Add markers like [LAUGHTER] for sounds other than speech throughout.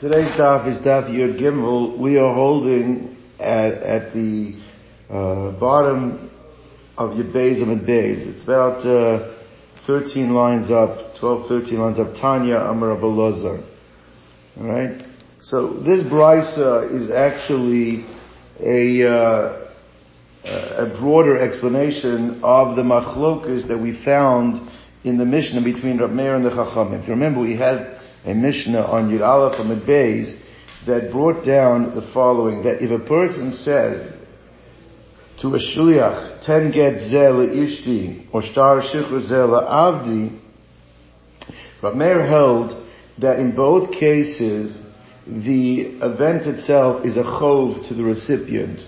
Today's daf is daf Yud Gimel. We are holding at, at the uh, bottom of your Beis and Beis. It's about uh, 13 lines up, 12, 13 lines up. Tanya Amar Abelazar. Alright? So this brisa is actually a, uh, a broader explanation of the machlokas that we found in the Mishnah between Rab Meir and the Chachamim. If you remember, we had a Mishnah on Yud Aleph and Beis that brought down the following, that if a person says to a shliach, ten get zel ishti, or star shikr zel avdi, Rav Meir held that in both cases, the event itself is a chov to the recipient.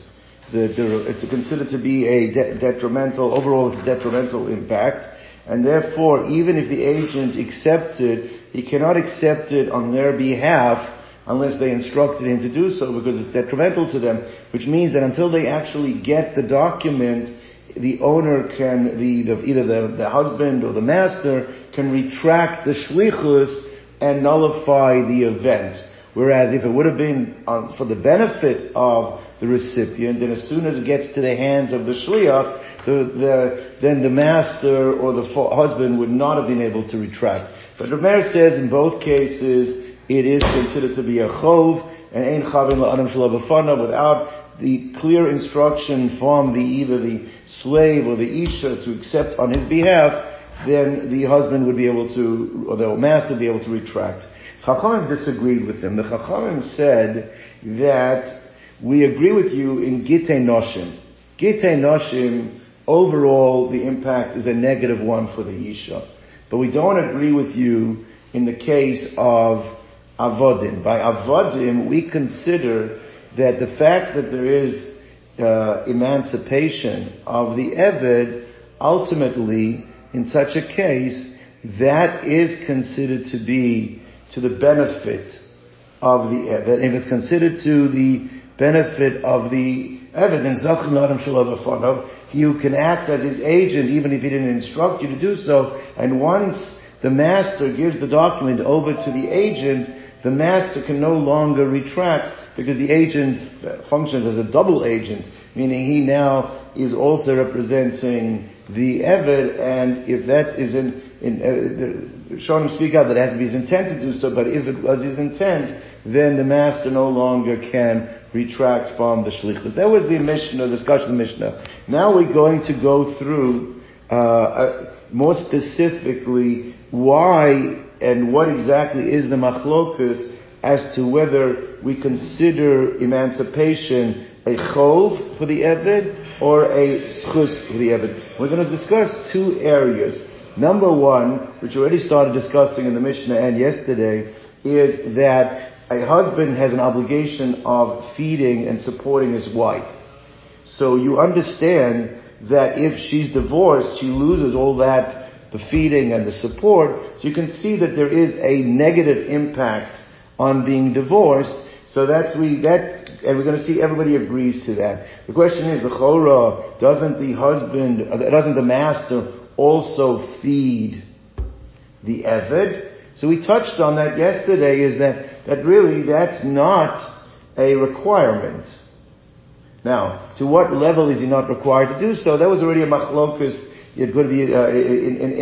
The, the, it's considered to be a de- detrimental, overall it's a detrimental impact, and therefore, even if the agent accepts it, he cannot accept it on their behalf unless they instructed him to do so because it's detrimental to them, which means that until they actually get the document, the owner can, the, the either the, the husband or the master can retract the shlichus and nullify the event. Whereas if it would have been um, for the benefit of the recipient, then as soon as it gets to the hands of the shliach, the, the, then the master or the husband would not have been able to retract. But Rameir says in both cases, it is considered to be a chov, and ein chavin la'adam shalabafana, without the clear instruction from the, either the slave or the isha to accept on his behalf, then the husband would be able to, or the master would be able to retract. Chachamim disagreed with him. The Chachamim said that we agree with you in Gite Noshim. Gite Noshim, overall, the impact is a negative one for the Isha. But we don't agree with you in the case of avodim. By avodim, we consider that the fact that there is uh, emancipation of the Eved, ultimately, in such a case, that is considered to be to the benefit of the Eved. If it's considered to the benefit of the You can act as his agent even if he didn't instruct you to do so. And once the master gives the document over to the agent, the master can no longer retract because the agent functions as a double agent, meaning he now is also representing the Eved, and if that is in, uh, Shonim speak out that it has to be his intent to do so, but if it was his intent, then the master no longer can retract from the shlichus. That was the Mishnah, discussion of the Mishnah. Now we're going to go through uh, uh, more specifically why and what exactly is the machlokus as to whether we consider emancipation a chov for the Eved or a schus for the Eved. We're going to discuss two areas. Number one, which we already started discussing in the Mishnah and yesterday, is that a husband has an obligation of feeding and supporting his wife. So you understand that if she's divorced, she loses all that, the feeding and the support. So you can see that there is a negative impact on being divorced. So that's we, that, and we're going to see everybody agrees to that. The question is, the chora, doesn't the husband, uh, doesn't the master also feed the Eved? So we touched on that yesterday is that, that really that's not a requirement. Now, to what level is he not required to do so? That was already a machlokus. It could be uh, in, in,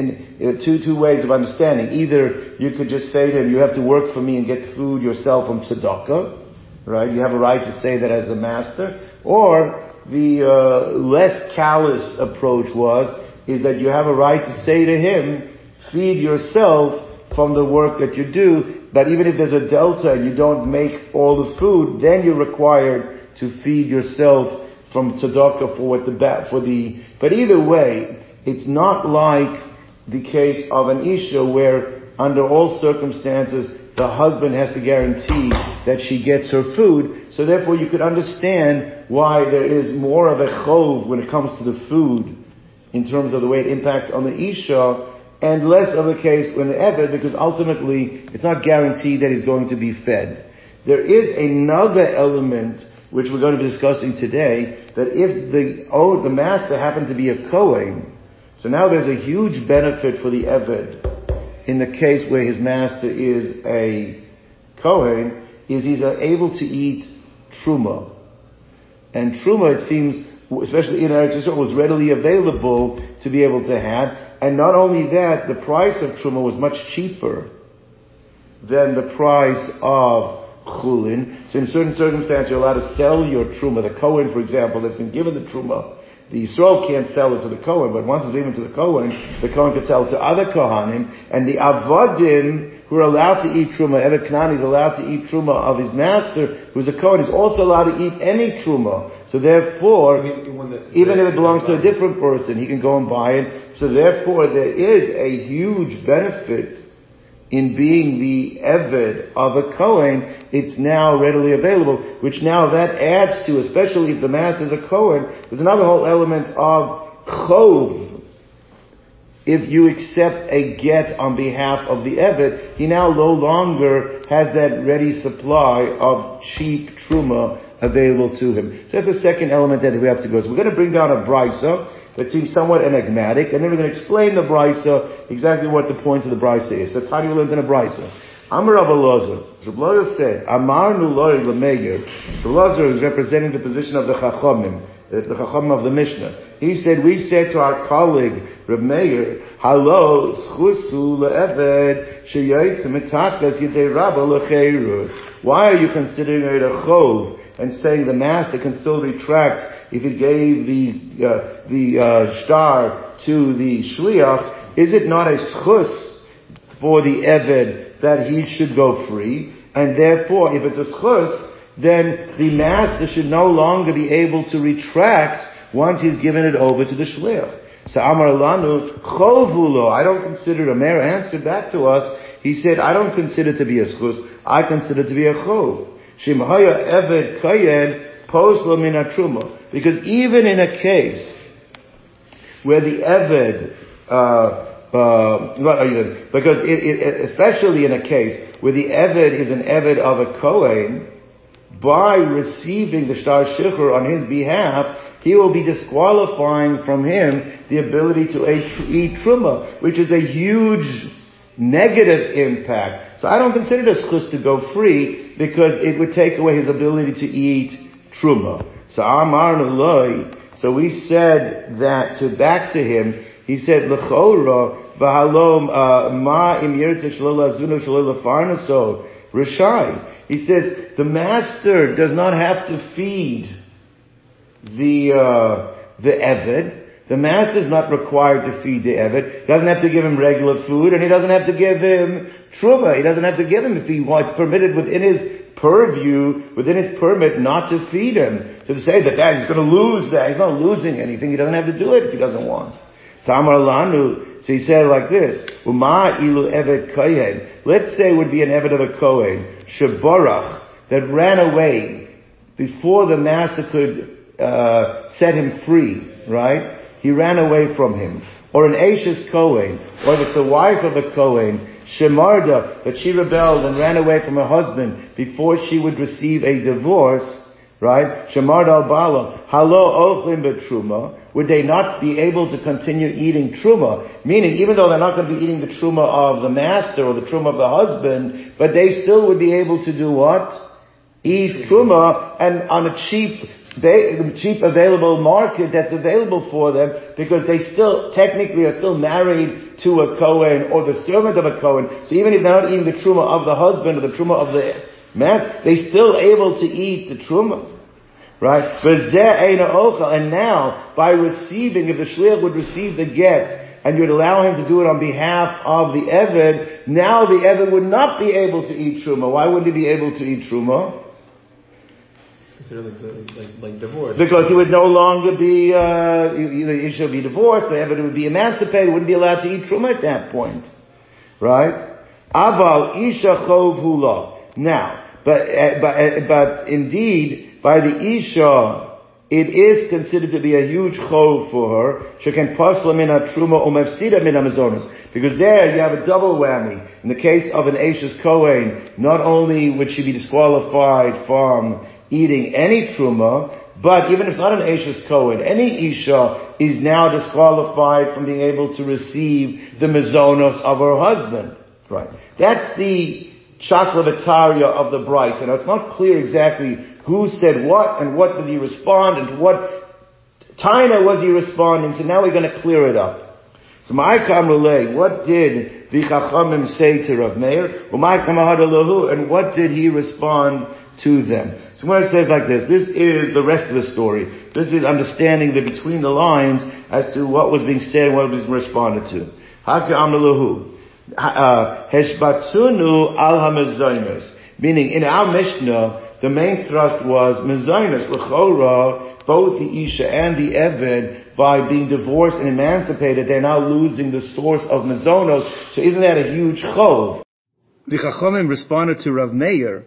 in, uh, two two ways of understanding. Either you could just say to him, "You have to work for me and get food yourself from tzedakah," right? You have a right to say that as a master. Or the uh, less callous approach was is that you have a right to say to him, "Feed yourself from the work that you do, but even if there's a delta and you don't make all the food, then you're required to feed yourself from tzedakah for what the, for the, but either way, it's not like the case of an isha where under all circumstances the husband has to guarantee that she gets her food. So therefore you could understand why there is more of a chov when it comes to the food in terms of the way it impacts on the isha and less of a case when the Eved, because ultimately it's not guaranteed that he's going to be fed. There is another element which we're going to be discussing today, that if the oh, the master happened to be a Kohen, so now there's a huge benefit for the Eved in the case where his master is a Kohen, is he's uh, able to eat truma. And truma, it seems, especially in Eretz Yisrael, was readily available to be able to have. And not only that, the price of truma was much cheaper than the price of chulin. So in certain circumstances, you're allowed to sell your truma. The Kohen, for example, that's been given the truma, the Yisrael can't sell it to the Kohen, but once it's given to the Kohen, the Kohen can sell it to other Kohanim, and the Avadim, who are allowed to eat truma, Eved Kanani is allowed to eat truma of his master, who's a Kohen, is also allowed to eat any truma. So therefore, even if it belongs to a different person, he can go and buy it. So therefore, there is a huge benefit in being the Eved of a Kohen, it's now readily available, which now that adds to, especially if the master is a Kohen, there's another whole element of Chov, if you accept a get on behalf of the Evet, he now no longer has that ready supply of cheap truma available to him. So that's the second element that we have to go. So we're going to bring down a brisa that seems somewhat enigmatic, and then we're going to explain the brisa, exactly what the point of the brisa is. That's how do you learn in a brisa. Amar Lozer. Rabbi said, Amar Nuloi Lameir. Rabbi is representing the position of the Chachamim the Chacham of the Mishnah. He said, we said to our colleague, Reb Meir, Halo, schusu le'eved, sheyaytze metakas yidei rabba lecheirus. Why are you considering it a chov and saying the master can still retract if he gave the, uh, the, uh, star to the shliach? Is it not a schus for the eved that he should go free? And therefore, if it's a schus, then the master should no longer be able to retract once he's given it over to the shliach. So Amar Lanu, chovulo, I don't consider it, a Meir answered back to us, he said, I don't consider to be a schus, I consider to be a chov. Shimhaya eved kayed poslo min truma. Because even in a case where the eved, uh, uh, because it, it, especially in a case where the eved is an eved of a kohen, by receiving the Shtar Shichur on his behalf, he will be disqualifying from him the ability to eat truma, which is a huge negative impact. So I don't consider this schus to go free because it would take away his ability to eat truma. So Amar Nuloi, so we said that to back to him, he said, L'chora, v'halom, uh, ma im yirteh shlola zunu shlola farnaso, rishai. He says the master does not have to feed the uh, the eved. The master is not required to feed the eved. He doesn't have to give him regular food, and he doesn't have to give him truma. He doesn't have to give him if he wants permitted within his purview, within his permit, not to feed him. So to say that that he's going to lose that, he's not losing anything. He doesn't have to do it if he doesn't want. Samar Lanu, so he said like this, Uma ilu evet kohen. Let's say it would be an evet of a kohen, sheborach, that ran away before the master could uh, set him free, right? He ran away from him. Or an Ashes Kohen, or if it's the wife of a Kohen, Shemarda, that she rebelled and ran away from her husband before she would receive a divorce, right? Shemarda al Bala, halo ochlim betruma, would they not be able to continue eating truma? Meaning, even though they're not going to be eating the truma of the master or the truma of the husband, but they still would be able to do what? Eat truma and on a cheap, cheap available market that's available for them because they still technically are still married to a Kohen or the servant of a Kohen. So even if they're not eating the truma of the husband or the truma of the man, they're still able to eat the truma. Right? And now, by receiving, if the shliach would receive the get, and you'd allow him to do it on behalf of the Eved, now the Eved would not be able to eat Truma. Why wouldn't he be able to eat Truma? Considered like, like, like divorce. Because he would no longer be, uh, either Isha would be divorced, the Eved would be emancipated, wouldn't be allowed to eat Truma at that point. Right? Aval Isha Chov Hula. Now, but, uh, but, uh, but indeed, by the Isha, it is considered to be a huge chov for her. She can pasla min truma umefsida min amazonas. Because there you have a double whammy. In the case of an Ashes Kohen, not only would she be disqualified from eating any truma, but even if it's not an Ashes Kohen, any Isha is now disqualified from being able to receive the mazonos of her husband. Right. That's the chaklavataria of the brisa. And it's not clear exactly who said what and what did he respond and to what Taina was he responding. So now we're going to clear it up. So Ma'ikam Relay, what did the Chachamim say to Rav Meir? And what did he respond to them? So when it says like this, this is the rest of the story. This is understanding the between the lines as to what was being said and what was responded to. Hakam Lahu. Uh, al Meaning in our Mishnah, the main thrust was mezainis, l'chora, both the Isha and the Eved, by being divorced and emancipated, they're now losing the source of mazonos. So isn't that a huge chov? The Chachamim responded to Rav Meir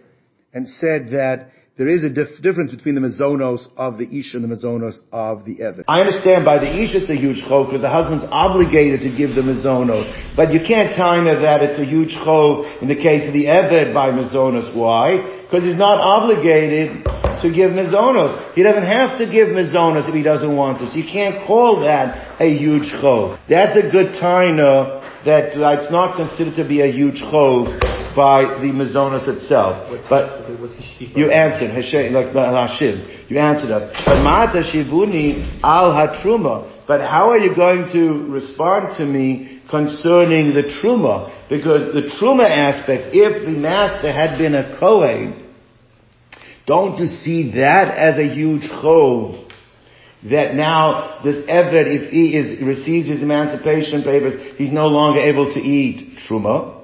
and said that there is a dif- difference between the mazonos of the Isha and the mezonos of the Eved. I understand by the Isha it's a huge chov because the husband's obligated to give the mazonos, But you can't time it that it's a huge chov in the case of the Eved by mazonos. Why? Because he's not obligated to give mezonos. He doesn't have to give mezonos if he doesn't want to. So you can't call that a huge chov. That's a good taina that uh, it's not considered to be a huge chov by the Mazonas itself. What's but you answered, like Hashiv, you answered us. But Mata Shivuni al Hatruma. But how are you going to respond to me concerning the Truma? Because the Truma aspect, if the master had been a Kohen, don't you see that as a huge chov? that now this Eved, if he is, receives his emancipation papers, he's no longer able to eat Truma.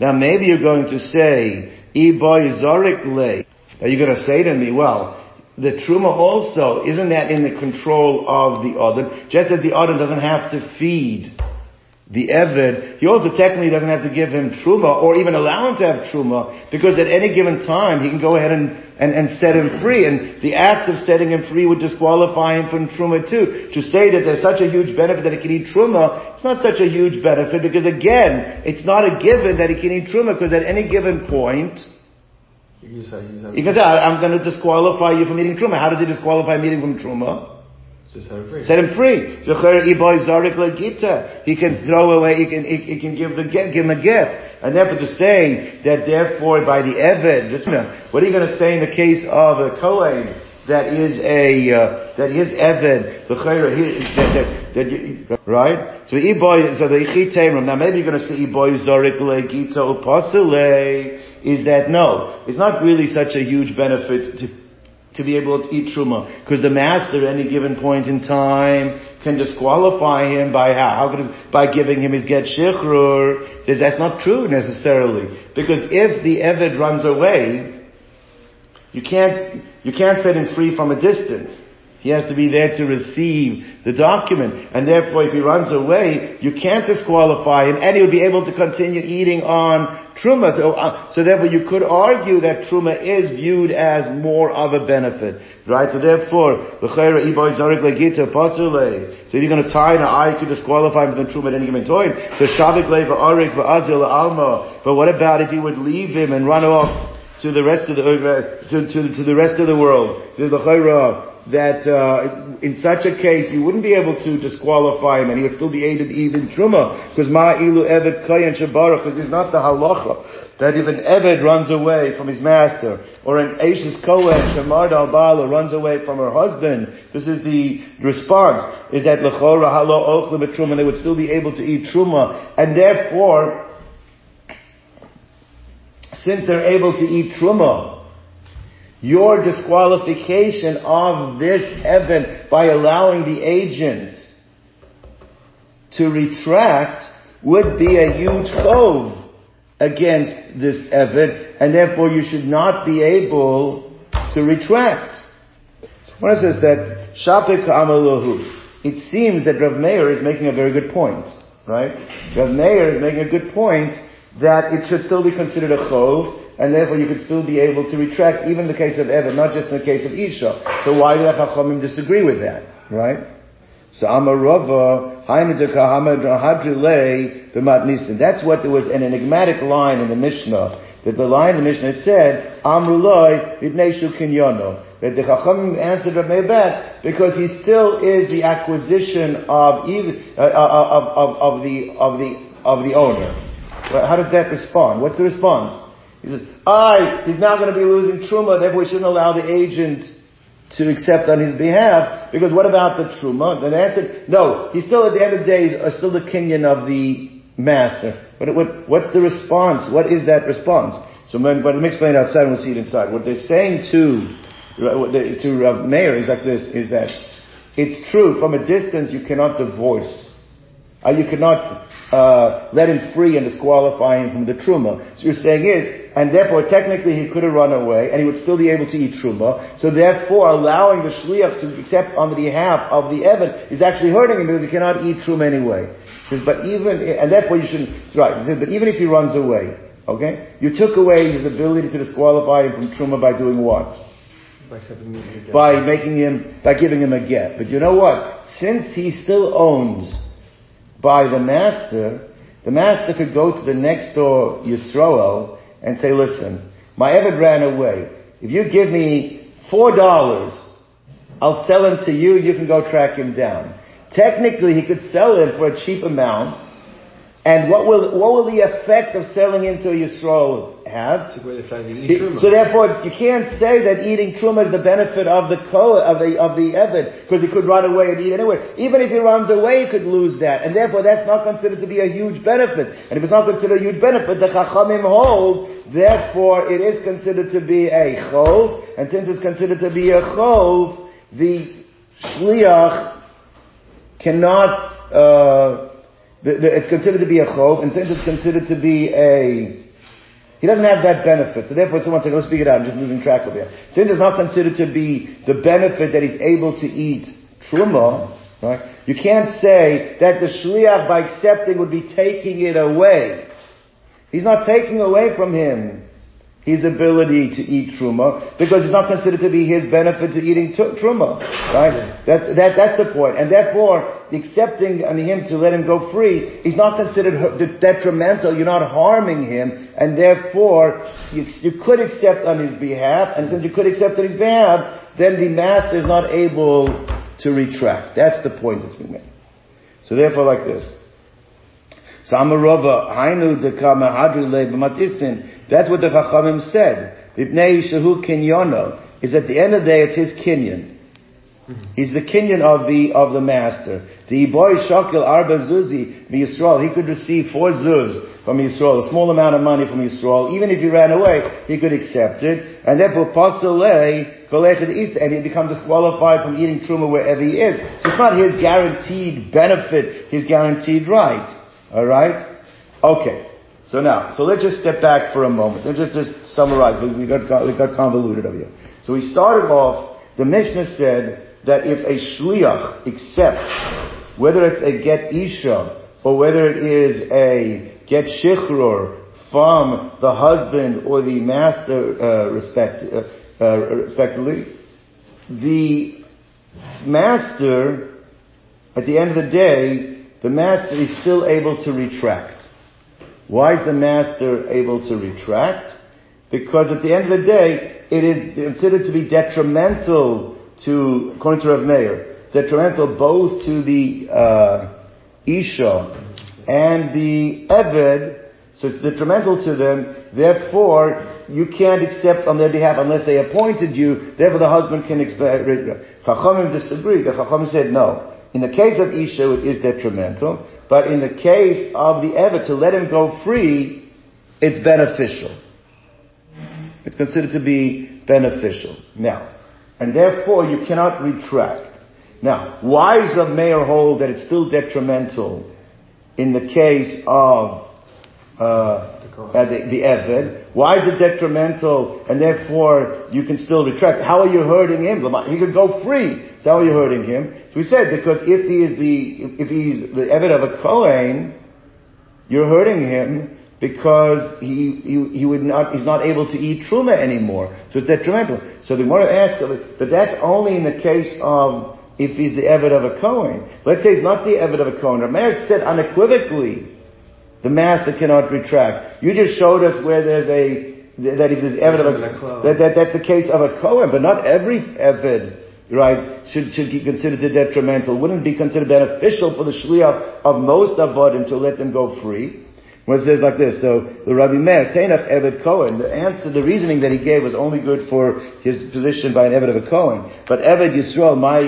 Now maybe you're going to say. Are you going to say to me, well, the Truma also, isn't that in the control of the Odin? Just as the Odin doesn't have to feed the Eved, he also technically doesn't have to give him Truma or even allow him to have Truma because at any given time he can go ahead and, and, and set him free and the act of setting him free would disqualify him from Truma too. To say that there's such a huge benefit that he can eat Truma, it's not such a huge benefit because again, it's not a given that he can eat Truma because at any given point, you can say, I'm going to disqualify you from eating Truma. How does he disqualify me from Truma? Set him free. Set him free. He can throw away, he can, he, he can give the give him a gift. And therefore to say that therefore by the Eved, this, what are you going to say in the case of a Kohen that is a, uh, that his Eved, the that, that, that, right? So Iboy, so the Ichiterim, now maybe you're going to say Iboy Zorik Legita Upasile, is that no, it's not really such a huge benefit to to be able to eat truma, because the master at any given point in time can disqualify him by how? How it, by giving him his get shichrur? That's not true necessarily, because if the eved runs away, you can't you can't set him free from a distance. He has to be there to receive the document. And therefore, if he runs away, you can't disqualify him, and he'll be able to continue eating on Truma. So, uh, so therefore, you could argue that Truma is viewed as more of a benefit. Right? So therefore, So if you're going to tie an eye, you could disqualify him from Truma at any given time. So Shavik Leva Arik Alma. But what about if you would leave him and run off to the rest of the, uh, to, to, to the rest of the world? The that uh, in such a case you wouldn't be able to disqualify him and he would still be aided even truma because ma ilu eved kayan shabara because it's not the halacha that if an eved runs away from his master or an ashes kohen shamar al bala runs away from her husband this is the response is that lechora halo ochle truma they would still be able to eat truma and therefore since they're able to eat truma your disqualification of this heaven by allowing the agent to retract would be a huge chov against this Eved, and therefore you should not be able to retract. One says that Shapik Amalahu. It seems that Rav Meir is making a very good point, right? Rav Meir is making a good point that it should still be considered a chov, and therefore you could still be able to retract even in the case of Eved, not just in the case of Isha. So why do the Chachamim disagree with that, right? So Amarava, That's what there was an enigmatic line in the Mishnah. That the line in the Mishnah said, Amruloi Ibneshu Kinyono. That the Chachamim answered Rabbi back because he still is the acquisition of, even, uh, uh, of, of, of, the, of the, of the owner. Well, how does that respond? What's the response? He says, I, he's now going to be losing truma, therefore we shouldn't allow the agent to accept on his behalf, because what about the truma? The answer, no, he's still at the end of the day, uh, still the kinyan of the master. But what, what's the response? What is that response? So when, but let me explain it outside and we'll see it inside. What they're saying to, to Rav Meir is like this, is that it's true, from a distance you cannot divorce. Uh, you cannot uh, let him free and disqualify him from the truma. So you're saying is, and therefore technically he could have run away and he would still be able to eat truma. So therefore allowing the shliach to accept on the behalf of the Eved is actually hurting him because he cannot eat truma anyway. He says, but even, and therefore you shouldn't, it's right, he says, but even if he runs away, okay, you took away his ability to disqualify him from truma by doing what? By making him, by giving him a get. But you know what? Since he still owns by the master, the master could go to the next door Yisroel and say, listen, my Eved ran away. If you give me four dollars, I'll sell him to you, you can go track him down. Technically, he could sell him for a cheap amount, and what will, what will the effect of selling him to a Yisrael have? so therefore, you can't say that eating truma is the benefit of the ko, of the, of the Evid, because he could run away and eat anywhere. Even if he runs away, he could lose that. And therefore, that's not considered to be a huge benefit. And if it's not considered a huge benefit, the Chachamim hold, therefore it is considered to be a chov, and since it's considered to be a chov, the shliach cannot, uh, the, the, it's considered to be a chov, and since it's considered to be a, he doesn't have that benefit. So therefore someone said, let's figure it out, I'm just losing track of it. Since it's not considered to be the benefit that he's able to eat truma, right? You can't say that the shliach by accepting would be taking it away. He's not taking away from him his ability to eat truma because it's not considered to be his benefit to eating t- truma, right? That's that, that's the point. and therefore accepting I mean him to let him go free is not considered detrimental. You're not harming him, and therefore you, you could accept on his behalf, and since you could accept on his behalf, then the master is not able to retract. That's the point that's been made. So therefore, like this. So Samarova Hainu Dekama Hadrile B'matisin that's what the Chachamim said. Ibnei Shehu Kinyono is at the end of the day it's his kinyan. He's the kinyan of the of the master. The boy Shakil Arba Zuzi Yisrael. He could receive four zuz from Yisrael, a small amount of money from Yisrael. Even if he ran away, he could accept it. And therefore Pasalei and he become disqualified from eating truma wherever he is. So it's not his guaranteed benefit, his guaranteed right. Alright? Okay. So now, so let's just step back for a moment. Let's just, just summarize. We got, we got convoluted over here. So we started off, the Mishnah said that if a shliach accepts, whether it's a get isha, or whether it is a get shichror from the husband or the master, uh, respect, uh, uh, respectively, the master, at the end of the day, the master is still able to retract. Why is the master able to retract? Because at the end of the day, it is considered to be detrimental to, according to Rav Meir, detrimental both to the uh, Isha and the Eved, so it's detrimental to them, therefore you can't accept on their behalf unless they appointed you, therefore the husband can expect, Chachamim disagreed, the Chachamim said no. In the case of Isha, it is detrimental. But in the case of the Eved, to let him go free, it's beneficial. It's considered to be beneficial. Now, and therefore you cannot retract. Now, why does the Meir hold that it's still detrimental in the case of uh, uh, the, the Eved. Why is it detrimental and therefore you can still retract? How are you hurting him? He could go free. So how are you hurting him? So we said because if he is the, if he's the Eved of a Kohen, you're hurting him because he, he, he would not, he's not able to eat truma anymore. So it's detrimental. So the to ask, but that's only in the case of if he's the Eved of a Kohen. Let's say he's not the Eved of a Kohen. Rameir said unequivocally the master cannot retract. You just showed us where there's a, that if there's evidence of a, that, that, that's the case of a Kohen, but not every Evid, right, should, should be considered detrimental. Wouldn't be considered beneficial for the Shliach of most Avodim to let them go free. When it says like this, so the Rabbi Meir, Tainach Eved Cohen, the answer, the reasoning that he gave was only good for his position by an Eved of a Cohen. But Eved Yisrael, my,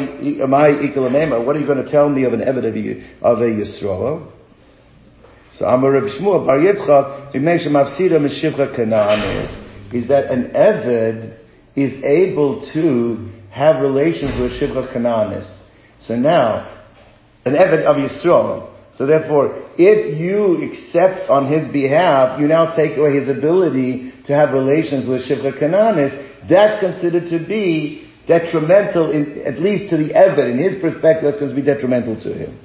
my Ikalamema, what are you going to tell me of an Eved of a, of a Yisrael? So Amar Rabbi Shmuel, Bar Yitzchak, Bimei Shemavsida Meshivcha Kanaan is, that an Eved is able to have relations with Shivcha Kanaanis. So now, an Eved of Yisrael, so therefore, if you accept on his behalf, you now take away his ability to have relations with Shivcha Kananis, that's considered to be detrimental, in, at least to the Eved. In his perspective, that's going to be detrimental to him.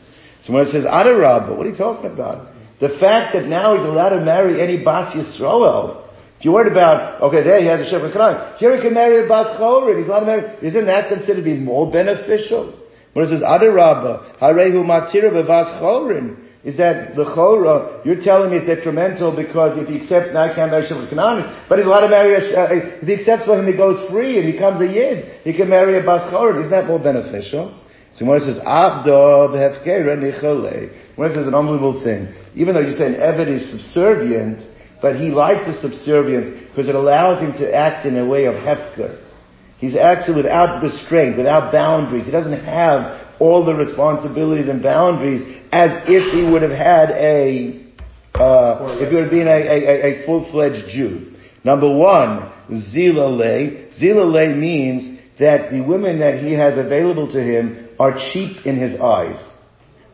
So when it says Adarabba, what are you talking about? The fact that now he's allowed to marry any Bas Yisrael, if you're worried about, okay, there he has a Shivcha Kananis, here he can marry a Bas Chorin, he's allowed to marry, isn't that considered to be more beneficial? When it says Adarabba, Harehu Matira Bevas Chorin, is that the Chora, you're telling me it's detrimental because if he accepts now he can't marry Shivcha Kananis, but he's allowed to marry a, uh, if he accepts for him he goes free and becomes a Yid, he can marry a Bas Chorin. Isn't that more beneficial? So when it says Abdo Behefkera Nichale, when it says an unbelievable thing, even though you say an Eved is subservient, but he likes the subservience because it allows him to act in a way of Hefker. He's acting without restraint, without boundaries. He doesn't have all the responsibilities and boundaries as if he would have had a, uh, if he would have been a, a, a full-fledged Jew. Number one, zilale. Zilale means that the women that he has available to him are cheap in his eyes.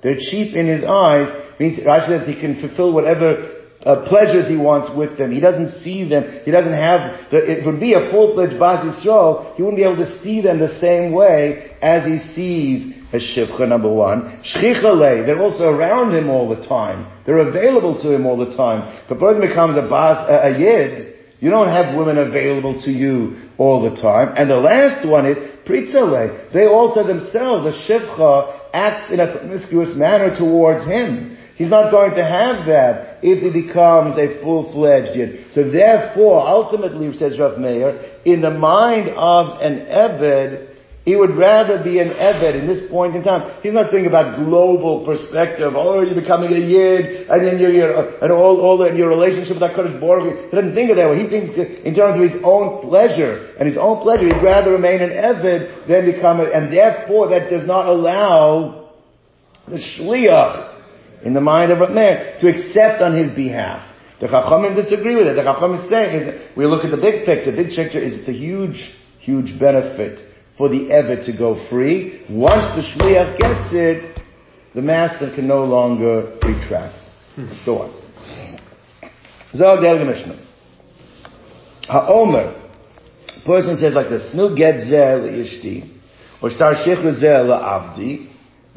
They're cheap in his eyes means Rashi says he can fulfill whatever uh, pleasures he wants with them. He doesn't see them. He doesn't have the, it would be a full-fledged Bas Yisrael. He wouldn't be able to see them the same way as he sees a Shivcha, number one. Shchichale, they're also around him all the time. They're available to him all the time. But person becomes a Bas, a, a Yid, you don't have women available to you all the time. And the last one is Pritzale. They also themselves, a Shivcha, acts in a promiscuous manner towards him. He's not going to have that if he becomes a full-fledged Yid. So therefore, ultimately, says Rav Meir, in the mind of an Eved, he would rather be an Eved in this point in time. He's not thinking about global perspective. Oh, you're becoming a Yid, and then you're, you're and all, all the, your relationship with that Kodesh Baruch. He doesn't think of that way. He thinks in terms of his own pleasure. And his own pleasure, he'd rather remain an Eved than become a, and therefore that does not allow the Shliach in the mind of Rav to accept on his behalf. The Chachamim disagree with it. The Chachamim is saying is we look at the big picture. The big picture is it's a huge, huge benefit for the Evet to go free. Once the Shliach gets it, the master can no longer retract. Let's go on. Zog Del Mishnah. Ha'omer. Person says like this, Nu get zel ishti, or star shech zel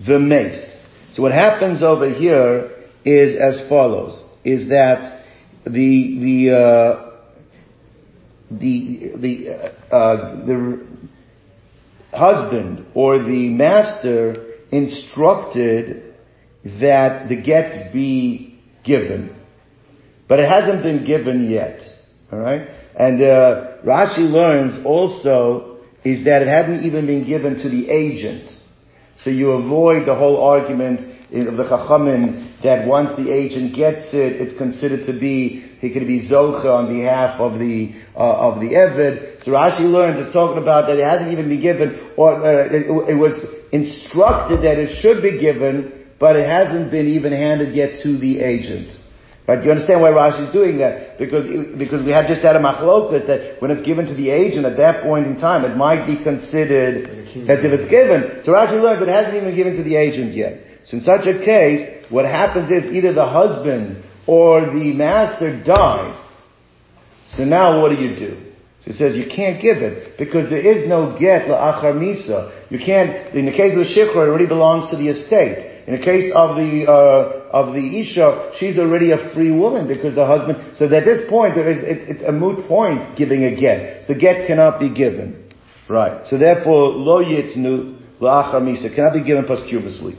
the mace. So what happens over here is as follows: is that the the uh, the the uh, uh, the husband or the master instructed that the get be given, but it hasn't been given yet. All right, and uh, Rashi learns also is that it hadn't even been given to the agent. So you avoid the whole argument of the Chachamim that once the agent gets it, it's considered to be, he could be Zocha on behalf of the, uh, of the Eved. So Rashi learns, it's talking about that it hasn't even been given, or uh, it, it was instructed that it should be given, but it hasn't been even handed yet to the agent. Right? You understand why Rashi is doing that? Because, because we had just had a machlokas that when it's given to the agent at that point in time, it might be considered as if it's given. So Rashi learns it hasn't even given to the agent yet. So in such a case, what happens is either the husband or the master dies. So now what do you do? So he says you can't give it because there is no get la'achar misa. You can't. In the case of the shikra, it already belongs to the estate. In the case of the uh, of the isha, she's already a free woman because the husband. So at this point, there is it, it's a moot point giving a get. So the get cannot be given, right? So therefore, lo yitnu la'achar misa cannot be given posthumously.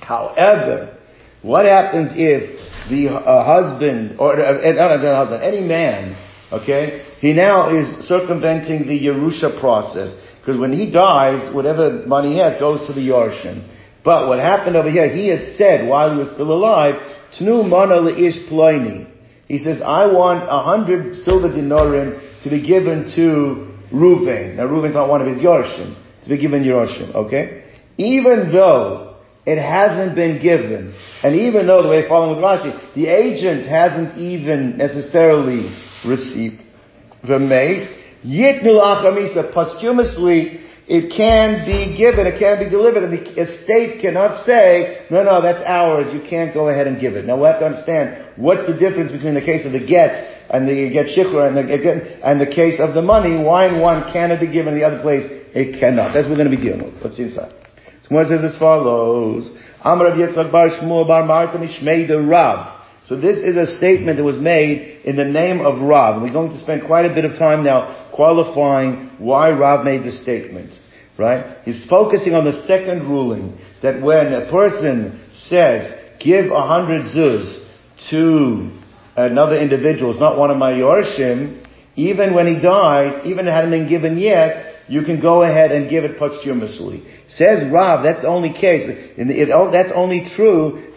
However, what happens if the uh, husband or uh, not the husband, any man, okay, he now is circumventing the Yerusha process because when he dies, whatever money he has goes to the Yarshim. But what happened over here, he had said while he was still alive Tnu mana leish ploini. He says, I want a hundred silver dinarim to be given to Reuven. Now Reuven's not one of his Yorshim. To be given Yorshim, okay? Even though it hasn't been given, and even though, the way following with Rashi, the agent hasn't even necessarily received the mace, Yitnu Achamisa, posthumously, it can be given, it can be delivered, and the estate cannot say, no, no, that's ours, you can't go ahead and give it. Now we have to understand, what's the difference between the case of the get, and the get shikra, and the, and the case of the money, why in one can it be given, in the other place it cannot. That's what we're going to be dealing with. Let's see inside. So says as follows, Amr Yitzchak Bar Shmuel Bar Marta Mishmei Rav. So this is a statement that was made in the name of Rav. And we're going to spend quite a bit of time now qualifying why Rav made the statement. Right? He's focusing on the second ruling that when a person says, give a hundred zuz to another individual, it's not one of my yorshim, even when he dies, even it hadn't been given yet, you can go ahead and give it posthumously. Says Rav, that's the only case. It, oh, that's only true.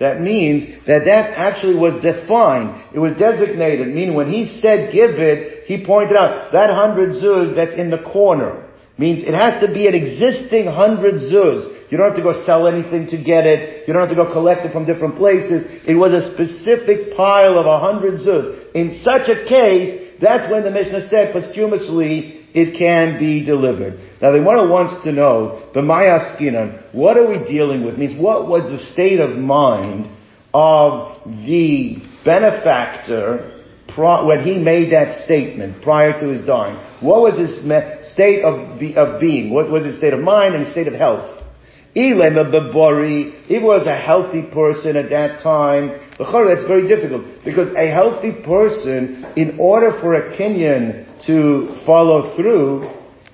That means that that actually was defined. It was designated. Meaning when he said give it, he pointed out that hundred zuz that's in the corner. Means it has to be an existing hundred zuz. You don't have to go sell anything to get it. You don't have to go collect it from different places. It was a specific pile of a hundred zuz. In such a case, that's when the Mishnah said posthumously it can be delivered. Now the one who wants to know, the Mayaskinan, what are we dealing with? Means what was the state of mind of the benefactor when he made that statement prior to his dying? What was his state of, of being? What was his state of mind and his state of health? If he was a healthy person at that time, But that's very difficult because a healthy person, in order for a kinyan to follow through,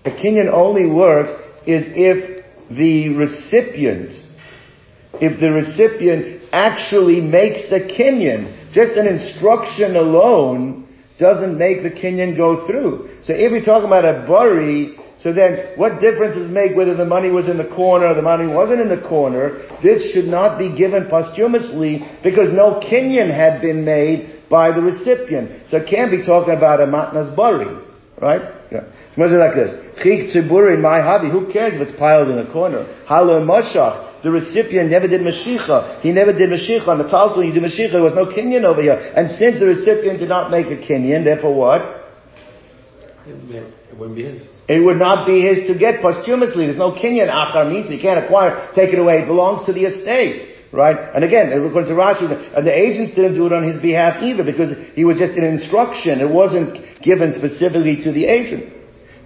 a kinyan only works is if the recipient, if the recipient actually makes a kinyan. Just an instruction alone doesn't make the kinyan go through. So if we're talking about a bari, so then, what difference does it make whether the money was in the corner or the money wasn't in the corner? This should not be given posthumously because no kinyan had been made by the recipient. So it can't be talking about a matnas bari, right? Yeah. Like this. Chik in my hobby. Who cares if it's piled in the corner? Halo mashach. The recipient never did Mashiach. He never did Mashiach. On the Talmud, he did Mashiach. There was no kinyan over here. And since the recipient did not make a kinyan, therefore what? It wouldn't be his. It would not be his to get posthumously. There's no kinyan achar misa. You can't acquire, take it away. It belongs to the estate. Right? And again, according to Rashi, and the agents didn't do it on his behalf either because he was just an instruction. It wasn't given specifically to the agent.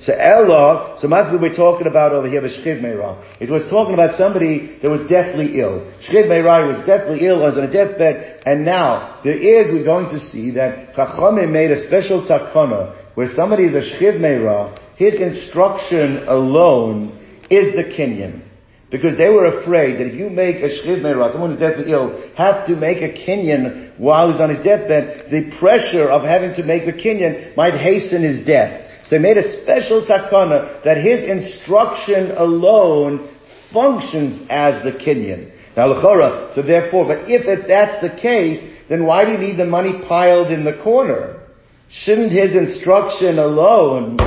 So Ella, so must we're talking about over here was Shchiv Meirah. It was talking about somebody that was deathly ill. Shchiv Meirah was deathly ill, was on a deathbed, and now there is, we're going to see that Chachamim made a special takana where somebody is a Shchiv Meirah, his instruction alone is the Kinyan. Because they were afraid that if you make a shchiv meirah, someone who's deathly ill, have to make a kinyan while he's on his deathbed, the pressure of having to make a kinyan might hasten his death. So they made a special takana that his instruction alone functions as the kinyan. Now, lechora, so therefore, but if it, that's the case, then why do you need the money piled in the corner? Shouldn't his instruction alone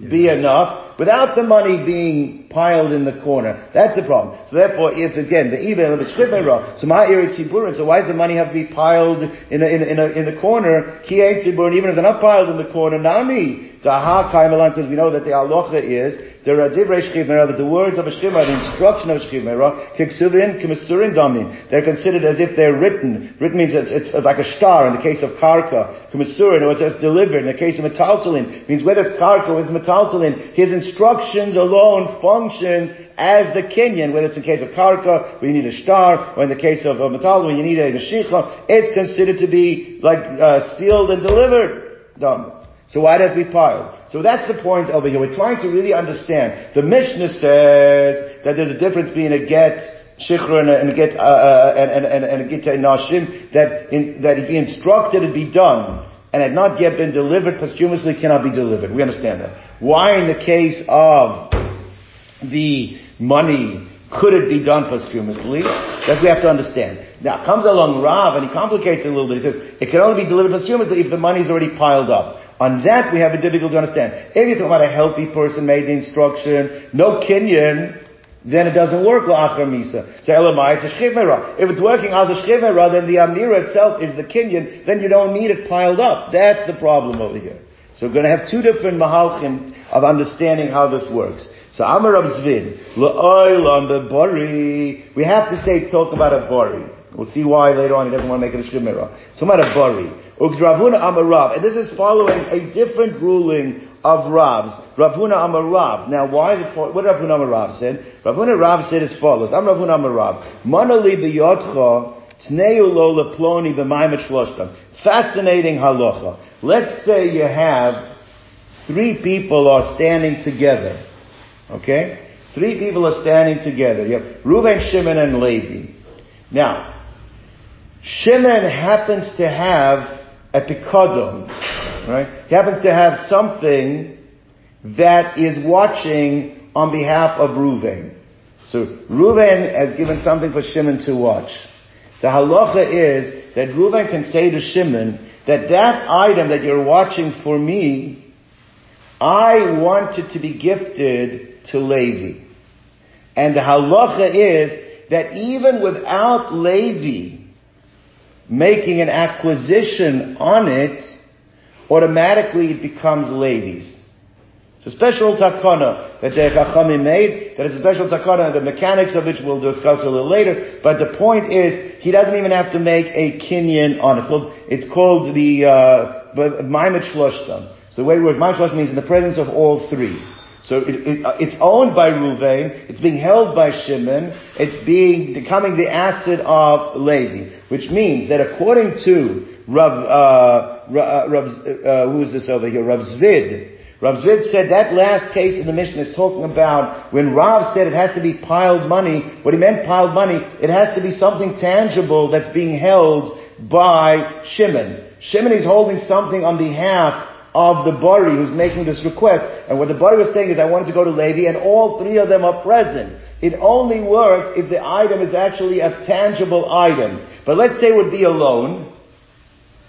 be enough without the money being piled in the corner. That's the problem. So therefore, if again the evil of the so my so why does the money have to be piled in a, in a, in, a, in the corner? Ki even if they're not piled in the corner, nami Daha Kaimalan, because we know that the alocha is, that the words of a shchiv the instruction of a kimasurin damin. They're considered as if they're written. Written means it's, it's like a star in the case of karka. Kimasurin, or it's delivered in the case of metaltalin. Means whether it's karka or it's metaltalin, his instructions alone functions as the kinyan, whether it's in case of karka, where you need a star, or in the case of, of metal, where you need a mashicha, it's considered to be like uh, sealed and delivered. Done. So why does we pile? So that's the point over here. We're trying to really understand. The Mishnah says that there's a difference between a get shichra and a, and get uh, uh, and, and, and, a get nashim that in, that if he instructed it be done and had not yet been delivered posthumously cannot be delivered. We understand that. Why in the case of the money Could it be done posthumously? That we have to understand. Now, comes along Rav and he complicates it a little bit. He says, it can only be delivered posthumously if the money's already piled up. On that we have a difficult to understand. If you're talking about a healthy person made the instruction, no kinyan, then it doesn't work la'achar misa. So elamai, it's a shchivmera. If it's working as a shchivmera, then the amira itself is the kinyan, then you don't need it piled up. That's the problem over here. So we're going to have two different mahalchim of understanding how this works. So Amar Rav Zvid, La'oilam bari. We have to say it's talking about a bari. We'll see why later on he doesn't want to make it a shemira. So about a bari. Ugdravuna Amar Rav. And this is following a different ruling of Rav's. Ravuna Amar Rav. Now why is it, what Ravuna Amar Rav said? Ravuna Rav said as follows. I'm Ravuna Amar Rav. Manali tneu lo leploni. Fascinating halacha. Let's say you have three people are standing together. Okay? Three people are standing together. You have Reuben, Shimon, and Levi. Now, Shimon happens to have a pikodon, right? He happens to have something that is watching on behalf of Reuven. So Reuven has given something for Shimon to watch. The halacha is that Reuven can say to Shimon that that item that you're watching for me, I want it to be gifted to Levi. And the halacha is that even without Levi making an acquisition on it, automatically it becomes Levi's. It's a special takana that the Chachamim made, that it's a special takana, the mechanics of which we'll discuss a little later, but the point is, he doesn't even have to make a kinyan on it. It's called, it's called the, uh, Maimet Shloshtan. So the way it works, Maimet means in the presence of all three. So it, it, uh, it's owned by Ruvain, it's being held by Shimon, it's being becoming the asset of Levi, which means that according to Rav, uh, Rav, uh, uh, who is this over here? Rav Zvid. Rav Zvid said that last case in the mission is talking about when Rav said it has to be piled money. What he meant piled money, it has to be something tangible that's being held by Shimon. Shimon is holding something on behalf of the Bari who's making this request. And what the Bari was saying is, I wanted to go to Levi, and all three of them are present. It only works if the item is actually a tangible item. But let's say it would be a loan.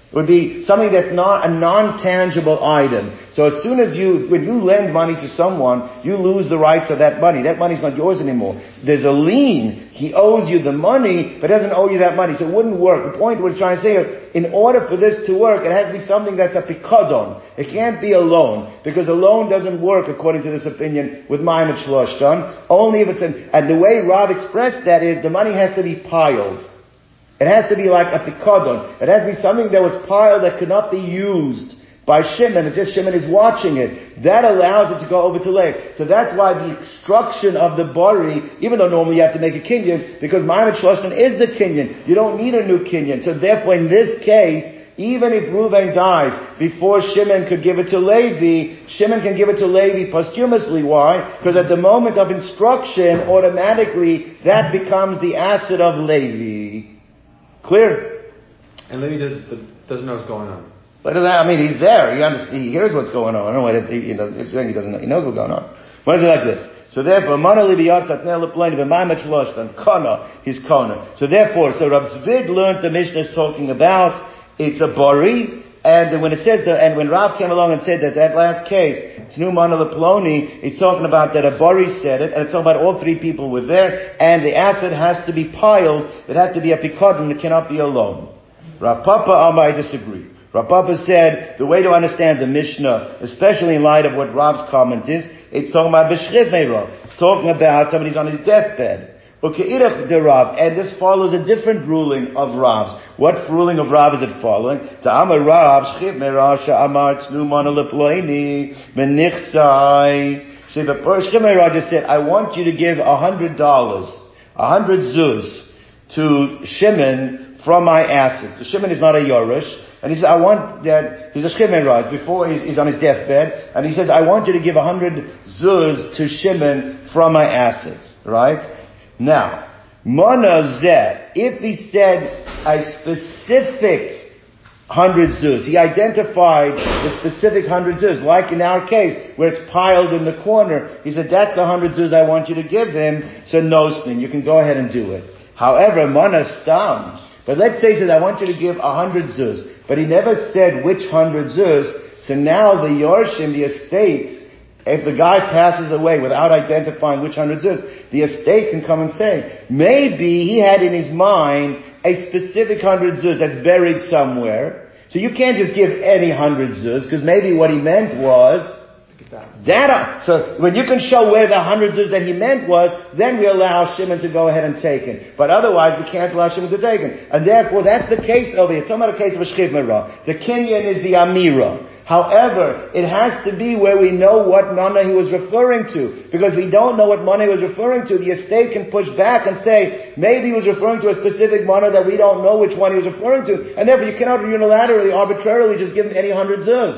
It would be something that's not a non-tangible item. So as soon as you, when you lend money to someone, you lose the rights of that money. That money's not yours anymore. There's a lien. He owes you the money, but doesn't owe you that money. So it wouldn't work. The point we're trying to say is, in order for this to work, it has to be something that's a pikadon. It can't be a loan, because a loan doesn't work according to this opinion with Maimet Shloshtan. Only if it's an, and the way Rav expressed that is, the money has to be piled. It has to be like a pikadon. It has to be something that was piled that could not be used by Shimon. It's just Shimon is watching it. That allows it to go over to Lev. So that's why the instruction of the Bari, even though normally you have to make a kinyan, because Ma'amad Shloshtan is the kinyan. You don't need a new kinyan. So therefore in this case, even if Reuven dies before Shimon could give it to Levi, Shimon can give it to Levi posthumously. Why? Because at the moment of instruction, automatically that becomes the asset of Levi. Clear? And Levi does, doesn't know what's going on. But uh, I mean, he's there. He understands. He hears what's going on. I don't know what he, you know, he doesn't know. He knows what's going on. Why is it like this? So therefore, mana libiyat katnei lepleni b'maimet shloshtan kana his kana. So therefore, so Rav Zvid learned the Mishnah is talking about it's a bari, and when it says that, and when Rav came along and said that that last case, Tnu Mana Leploni, it's talking about that a bari said it, and it's talking about all three people were there, and the asset has to be piled, it has to be a pikadon, it cannot be alone. Rav Papa Amai disagree. Rav Papa said the way to understand the Mishnah, especially in light of what Rav's comment is, it's talking about B'shchiv It's talking about somebody's on his deathbed. And this follows a different ruling of Rav's. What ruling of Rav is it following? Shchiv. See, the Shchiv just said, I want you to give a hundred dollars, a hundred zuz, to Shimon from my assets. So Shimon is not a Yorush. And he says, I want that, he's a right, before he's, he's, on his deathbed, and he says, I want you to give a hundred zuz to Shimon from my assets, right? Now, Mana if he said a specific hundred zuz. He identified the specific hundred zuz, like in our case, where it's piled in the corner. He said, that's the hundred zuz I want you to give him. So no spin, you can go ahead and do it. However, mana. But let's say that I want you to give a hundred zuz. But he never said which hundred zuz. So now the Yorshim, the estate, if the guy passes away without identifying which hundred zuz, the estate can come and say, maybe he had in his mind a specific hundred zuz that's buried somewhere. So you can't just give any hundred zuz, because maybe what he meant was, that, uh, so when you can show where the hundred zuz that he meant was, then we allow Shimon to go ahead and take it. But otherwise, we can't allow Shimon to take it. And therefore, that's the case over here. It's not a case of a shchiv The kinyan is the amira. However, it has to be where we know what mana he was referring to. Because we don't know what mana he was referring to, the estate can push back and say, maybe he was referring to a specific mana that we don't know which one he was referring to. And therefore you cannot unilaterally, arbitrarily just give him any hundred zuz.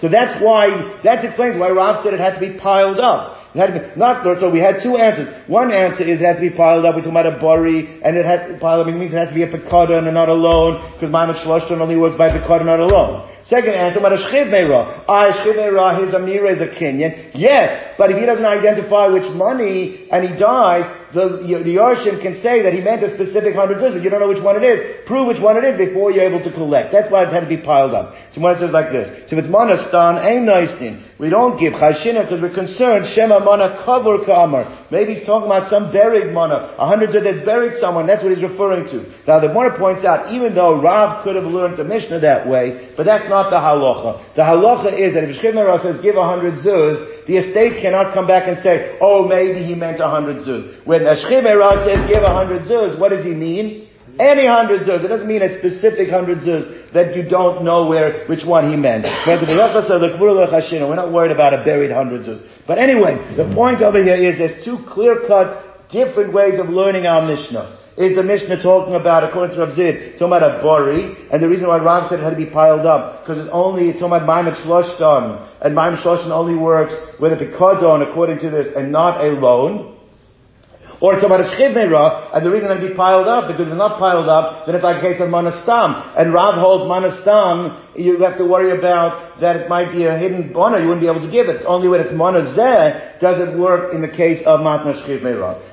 So that's why, that explains why Rav said it had to be piled up. It had to be, not, so we had two answers. One answer is it has to be piled up. We're talking about a bari, and it has, piled up, it means it has to be a pekada and not alone, because Maimon Shloshton only works by pekada, not alone. Second answer, about a shchiv meira. Ah, shchiv meira, his amira is a kinyan. Yes, but if he doesn't identify which money, and he dies, the, the Yarshim can say that he meant a specific hundred zuz. You don't know which one it is. Prove which one it is before you're able to collect. That's why it had to be piled up. So when it says like this, so if it's monastan, ain't noistin. We don't give chashina because we're concerned, shema mana cover kamar. Maybe he's talking about some buried mana. A hundred zuz that's buried someone. That's what he's referring to. Now the Mona points out, even though Rav could have learned the Mishnah that way, but that's not the halacha. The halacha is that if Shchiv Meira says give a hundred zuz, the estate cannot come back and say, oh, maybe he meant a hundred zuz. When Ashchimera says give a hundred zuz, what does he mean? Any hundred zuz. It doesn't mean a specific hundred zuz that you don't know where, which one he meant. We're not worried about a buried hundred zuz. But anyway, the point over here is there's two clear-cut, different ways of learning our Mishnah is the Mishnah talking about, according to Rav Zvid, talking about a bori, and the reason why Rav said it had to be piled up, because it's only, it's talking about and Maimet Shloshton only works with a Pikodon, according to this, and not a loan. Or it's about a shchiv and the reason it'd be piled up, because if it's not piled up, then it's like a case of manastam. And Rav holds manastam, you have to worry about that it might be a hidden bona, you wouldn't be able to give it. It's only when it's manazeh does it work in the case of matna shchiv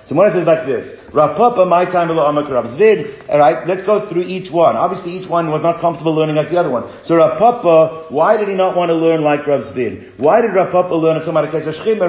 So one says like this, Rav Papa, my time below Amak Zvid, alright, let's go through each one. Obviously each one was not comfortable learning like the other one. So Rav Papa, why did he not want to learn like Rav Zvid? Why did Rav Papa learn about a case of shchiv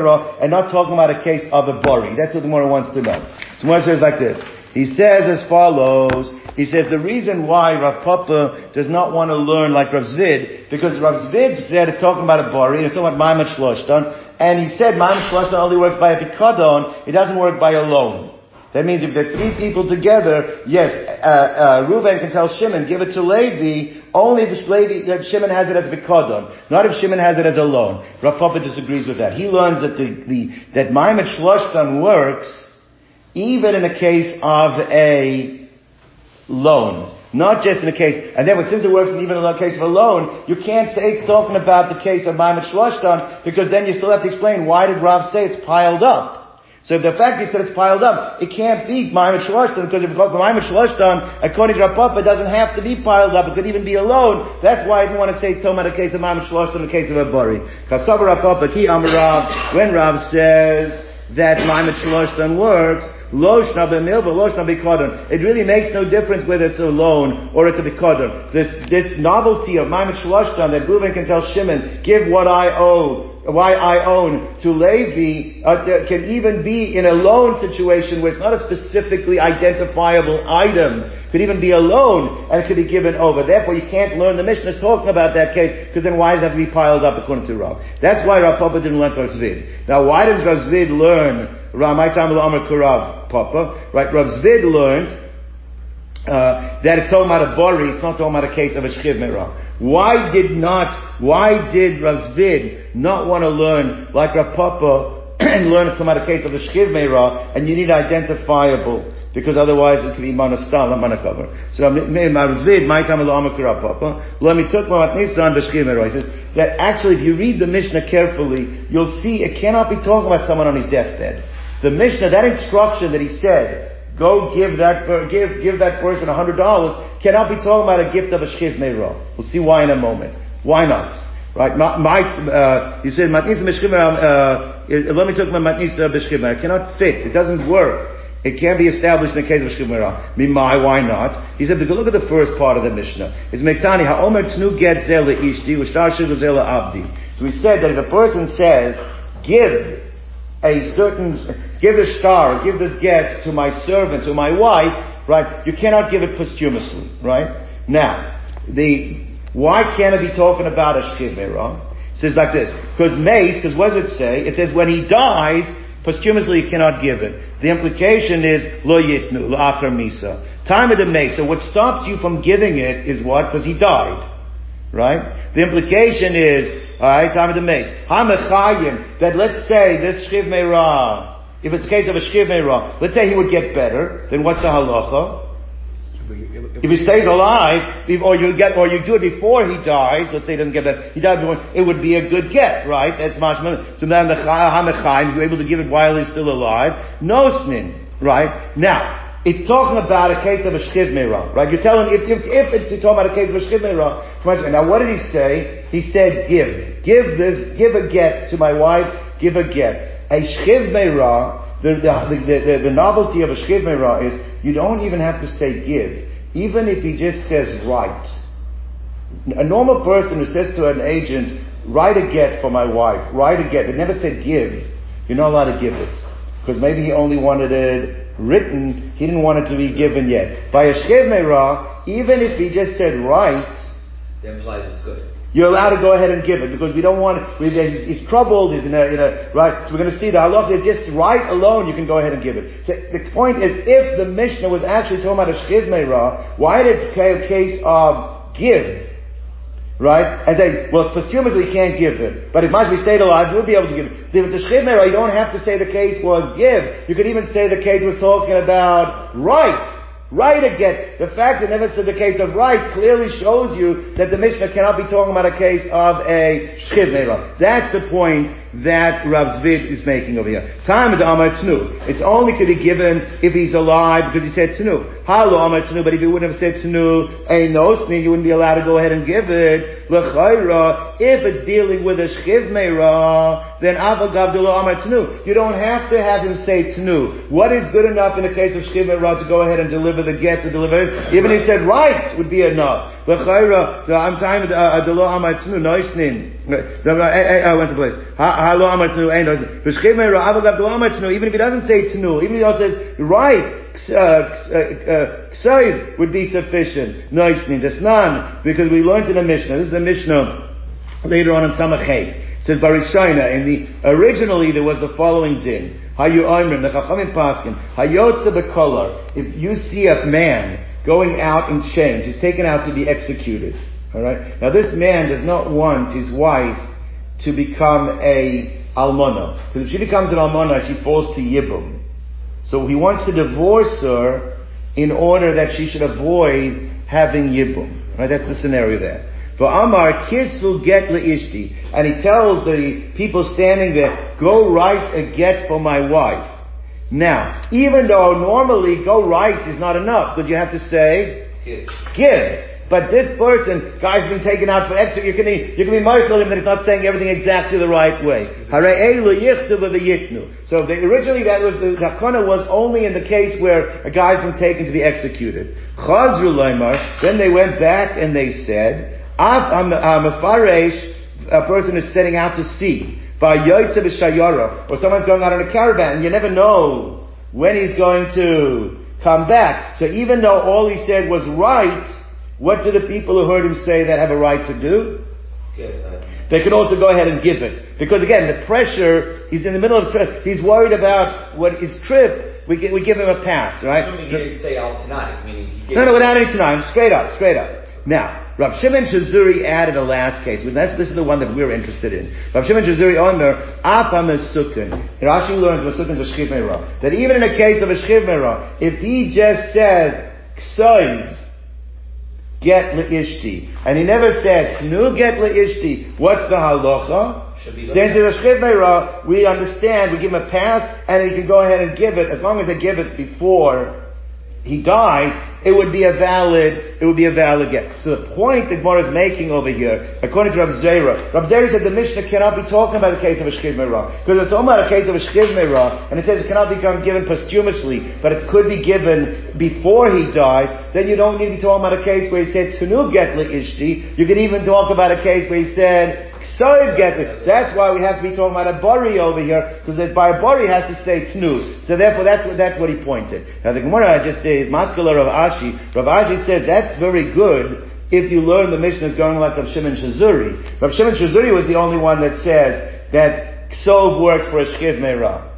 and not talking about a case of a bori? That's what the Gemara wants to know. So one says like this, he says as follows, he says the reason why Rav Papa does not want to learn like Rav Zvid, because Rav Zvid said it's talking about a bari, it's talking about Maimat Shloshtan, and he said Maimat Shloshtan only works by a pikadon, it doesn't work by a loan. That means if there are three people together, yes, uh, uh, Reuben can tell Shimon, give it to Levi, only if Levi, if Shimon has it as a bikodon, not if Shimon has it as a loan. Rav Papa disagrees with that. He learns that the, the that Maimet Shloshtan works even in the case of a loan. Not just in the case, and then since it works even in the case of a loan, you can't say it's talking about the case of Maimet Shloshtan, because then you still have to explain why did Rav say it's piled up. So the fact is that it's piled up, it can't be Maimet Shloshtan, because if it's Maimet Shloshtan, according to Rav Papa, it doesn't have to be piled up, it could even be a loan. That's why I didn't want to say it's talking about a case of Maimet Shloshtan, in the case of a Bari. Kasav Rav Papa, Ki when Rav says that Maimet Shloshtan works, Loshna b'milva, loshna b'kodon. It really makes no difference whether it's a loan or it's a b'kodon. This, this novelty of Maimet Shloshtan that Reuben can tell Shimon, give what I owe, why I own to Levi, uh, can even be in a loan situation where it's not a specifically identifiable item. Could even be a loan and it could be given over. Therefore you can't learn the Mishnah talking about that case because then why does it have to be piled up according to Rav? That's why Rav Papa didn't learn Zvid. Now why does Rav Zvid learn Ramaitam Amar Kurav Papa, right? Rav Zvid learned uh, that it's talking about a bori, it's not talking about a case of a shchiv merah. Why did not, why did Rav Zvid not want to learn like Rav Papa [CLEARS THROAT] and learn it's about a case of a shchiv merah, and you need identifiable, because otherwise it could be manastal, not manakover. So Rav Zvid, my time Rav Papa, let me talk about Nisan b'shchiv merah. He says that actually if you read the Mishnah carefully, you'll see it cannot be talking about someone on his deathbed. The Mishnah, that instruction that he said, go give that, give, give that person a hundred dollars, cannot be talking about a gift of a shchiv meira. We'll see why in a moment. Why not? Right? My, uh, you said matnisa uh, let me talk about matnisa b'shchiv It cannot fit. It doesn't work. It can't be established in the case of Shchiv Meira. Mimai, why not? He said, because look at the first part of the Mishnah. It's Mektani, ha'omer tnu get zela ishti, u'shtar abdi. So we said that if a person says, give a certain, give the star, give this get to my servant, to my wife, right, you cannot give it posthumously, right? Now, the, why can't it be talking about a Shchiv Meira? It says like this, because mace, because what does it say? It says when he dies, Posthumously you cannot give it. The implication is lo yitnu, lo misa. Time of the mesa. What stops you from giving it is what? Because he died. Right? The implication is, alright, time of the mace. Hamechayim, that let's say this shchiv meirah, if it's a case of a shchiv meirah, let's say he would get better, then what's the halacha? If he stays alive, or you get, or you do it before he dies, let's say he doesn't get that, he died before, it would be a good get, right? That's mashman. So then the Hamechaim, you're able to give it while he's still alive. No snin, right? Now, it's talking about a case of a shchiv meirah, right? You're telling, if, if, if it's talking about a case of a shchiv meirah, now what did he say? He said, give. Give this, give a get to my wife, give a get. A shchiv meirah, the, the, the, the, novelty of a shchiv meirah is you don't even have to say give. Even if he just says write. A normal person who says to an agent, write a get for my wife, write a get, they never said give, you're not allowed to give it. Because maybe he only wanted it written, he didn't want it to be given yet. By a shchiv meirah, even if he just said write, that implies it's good you're allowed to go ahead and give it because we don't want, we, he's, he's, troubled, he's in a, in a, right? So we're going to see the halach is just right alone, you can go ahead and give it. So the point is, if the Mishnah was actually talking about a shchiv meirah, why did it a case of give? Right? And say, well, posthumously you can't give them. But if Mashmi stayed alive, would be able to give it's meirah, you don't have to say the case was give. You could even say the case was talking about right. Right again. The fact that never said the case of right clearly shows you that the Mishnah cannot be talking about a case of a shchiv That's the point that Rav Zvid is making over here. Time is Amar Tnu. It's only could be given if he's alive because he said Tnu. Halo Amar Tnu, but if he wouldn't have said Tnu, a nosni, you wouldn't be allowed to go ahead and give it. L'chayra, if it's dealing with a shchiv meira, then avagav Amar Tnu. You don't have to have him say Tnu. What is good enough in the case of shchiv meira to go ahead and deliver the get to deliver it? Even if he said right would be enough. L'chayra, I'm time uh, the lo Amar Tnu, noisnin. I went to place. Halo Amar Tnu, ein noisnin. V'shchiv meira, avagav Amar Tnu, even if he doesn't say Tnu, even if he also says right, Ksayv uh, uh, would be sufficient. No, it's Desnan, because we learned in the Mishnah, this is a Mishnah later on in Samachay. It says Barishayna, in the, originally there was the following din. Hayu Oimrim, the Chachamim Paskin, Hayotze Bekolar, if you see a man going out in chains, he's taken out to be executed. Alright? Now this man does not want his wife to become a almona. Because if she becomes an almona, she falls to yibum. So he wants to divorce her in order that she should avoid having yibum. Right? That's the scenario there. For Amar, kiss will get leishti. And he tells the people standing there, go write a get for my wife. Now, even though normally go right is not enough, because you have to say, give. give. But this person, guy's been taken out for exit, you can be, you can be mindful him that he's not saying everything exactly the right way. So the, originally that was, the takana was only in the case where a guy's been taken to be executed. Then they went back and they said, a person is setting out to sea. Or someone's going out on a caravan and you never know when he's going to come back. So even though all he said was right, what do the people who heard him say that have a right to do? They can also go ahead and give it. Because again, the pressure, he's in the middle of, trip, he's worried about what his trip, we, we give him a pass, right? Assuming he didn't say al tonight, meaning No, no, without any tonight, straight up, straight up. Now, Rav Shimon Shazuri added a last case. This is the one that we're interested in. Rav Shimon Shazuri Omer, Afam Sukkah. Rashi learns Sukkah is a Shchiv That even in a case of a Shchiv if he just says, Ksoiv, get leishti. And he never says, nu get leishti. What's the halacha? Stands in the Shchiv we understand, we give him a pass, and he can go ahead and give it, as long as they give it before he dies, it would be a valid, it would be a valid get. So the point that Gemara is making over here, according to Rav Zera, Rav Zera said the Mishnah cannot be talking about the case of a Shchiv Meirah. Because it's talking about a case of a Shchiv Meirah, and it says it cannot be given posthumously, but it could be given before he dies, then you don't need to be talking about a case where he said, Tunu get ishti. You could even talk about a case where he said, Ksoiv it. That's why we have to be talking about a bari over here, because by a bari has to say tnu. So therefore that's what, that's what he pointed. Now the Gemara I just uh, did, Maskala Rav Ashi, Rav Ashi said that's very good if you learn the Mishnah is going like Rav Shimon Shazuri. Rav Shimon Shazuri was the only one that says that Ksov works for a Shchiv Meirah.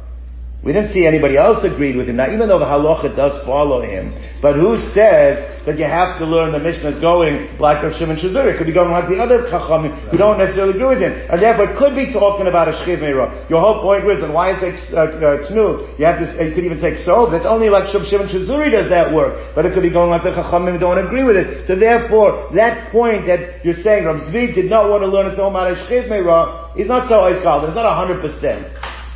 We didn't see anybody else agreed with him. Now, even though the halacha does follow him, but who says that you have to learn the Mishnah is going like Rav Shimon Shazur? It could be going like the other chachamim who don't necessarily agree with him. And therefore, it could be talking about a shchiv Your whole point was, and why is it uh, uh? You have to, you could even say ksov. That's only like Rav Shimon Shazuri does that work. But it could be going like the chachamim who don't agree with it. So therefore, that point that you're saying Rav Zvi did not want to learn a so about a shchiv is not so iskal. It's not a hundred percent.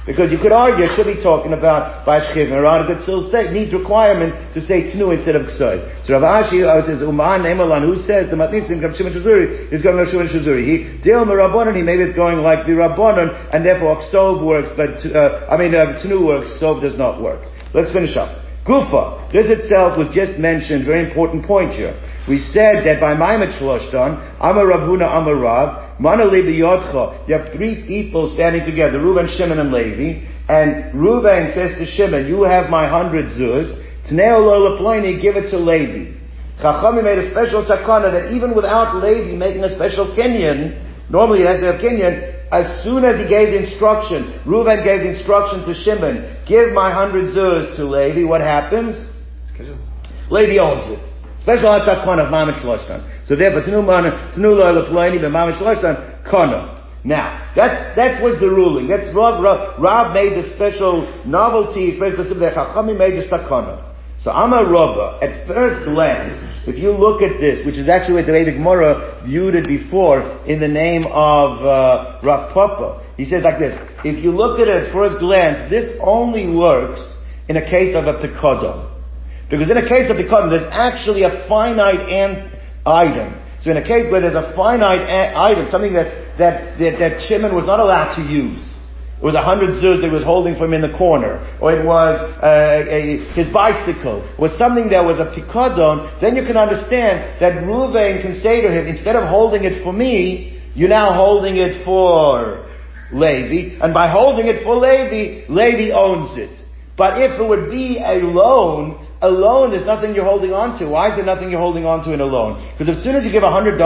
Because you could argue, it could be talking about Bashchiv and Iran could still say, need requirement to say Tnu instead of Ksoy. So Rav Ashi says, Uman Emalan, who says the Matnisim Rav Shimon Shazuri is going to Shimon Shazuri. He, Dil Rabbanon, he maybe it's going like the Rabbanon, and therefore Ksov works, but, uh, I mean, uh, Tnu works, Ksov does not work. Let's finish up. Gufa. This itself was just mentioned, very important point here. We said that by Shloshtan, Amar Ravuna Amar Rav, you have three people standing together, Reuben, Shimon, and Levi, and Reuben says to Shimon, you have my hundred zuz, Tneo lo leploini, give it to Levi. Chachami made a special takana that even without Levi making a special kinyan, normally he has to have kinyan, as soon as he gave the instruction, Reuben gave the instruction to Shimon, give my hundred zuz to Levi, what happens? Levi owns it. Special hatakon of Mamish Loshtan. So therefore, Tnu Lo Leplani B'Mamish Loshtan, Kono. Now, that's, that's was the ruling. That's Rav, Rav, Rav made the special novelty, special, the Chachami made the sakana. So Amar Rava, at first glance, if you look at this, which is actually what the way the viewed it before in the name of uh, Rav Papa, he says like this, if you look at it at first glance, this only works in a case of a pekodon. Because in a case of Bikudim, there's actually a finite ant item. So in a case where there's a finite item, something that, that, that, that Shimon was not allowed to use, it was a hundred zuz that he was holding for him in the corner, or it was uh, a, his bicycle, was something that was a pikadon, then you can understand that Ruvain can say to him, instead of holding it for me, you're now holding it for Levi, and by holding it for Levi, Levi owns it. But if it would be a loan, a loan, there's nothing you're holding on to. Why is there nothing you're holding on to in a loan? Because as soon as you give $100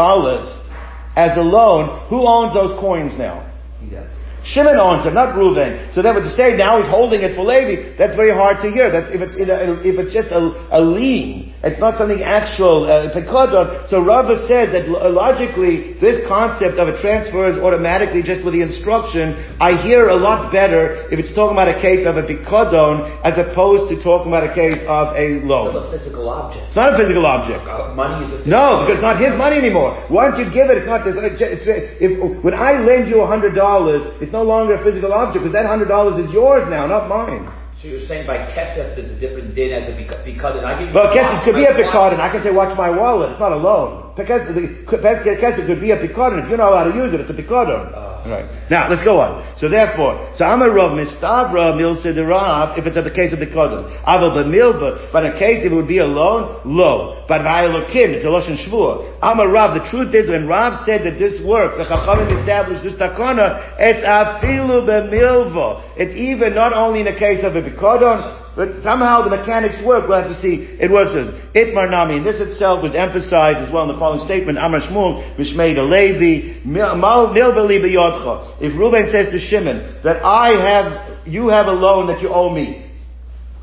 as a loan, who owns those coins now? Does. Shimon owns them, not Reuven. So then would say now he's holding it for Levi, that's very hard to hear. That's if it's a, if it's just a, a lien, it's not something actual, uh, pekadon. So Rava says that logically, this concept of a transfer is automatically just with the instruction. I hear a lot better if it's talking about a case of a pekadon as opposed to talking about a case of a loan. It's not a physical object. It's not a physical object. Uh, money is a No, because it's not his money anymore. Once you give it, it's not, it's, it's, if, when I lend you a hundred dollars, it's no longer a physical object because that hundred dollars is yours now, not mine. So you're saying by kesef there's a different din as a because I give you. Well, kesef could be a pikadon. I can say, watch my wallet. It's not a loan. Kesef could be a pikadon. If you know how to use it, it's a pikadon. Uh, Right. Now, let's go on. So therefore, so I'm a Rav Mistavra Milsa the Rav, if it's a case of the Kodem. Aval B'milba, but in a case if it would be a loan, low. But V'ayalokim, it's a Loshen Shvur. I'm a Rav, the truth is, when Rav said that this works, the Chachamim established this takona, it's afilu b'milva. It's even not only in a case of a Bikodon, but somehow the mechanics work. We'll have to see. It works as Itmar Nami. And this itself was emphasized as well in the following statement. Amar Shmuel, Mishmeid Levi, B'yodcha. If Reuben says to Shimon that I have, you have a loan that you owe me.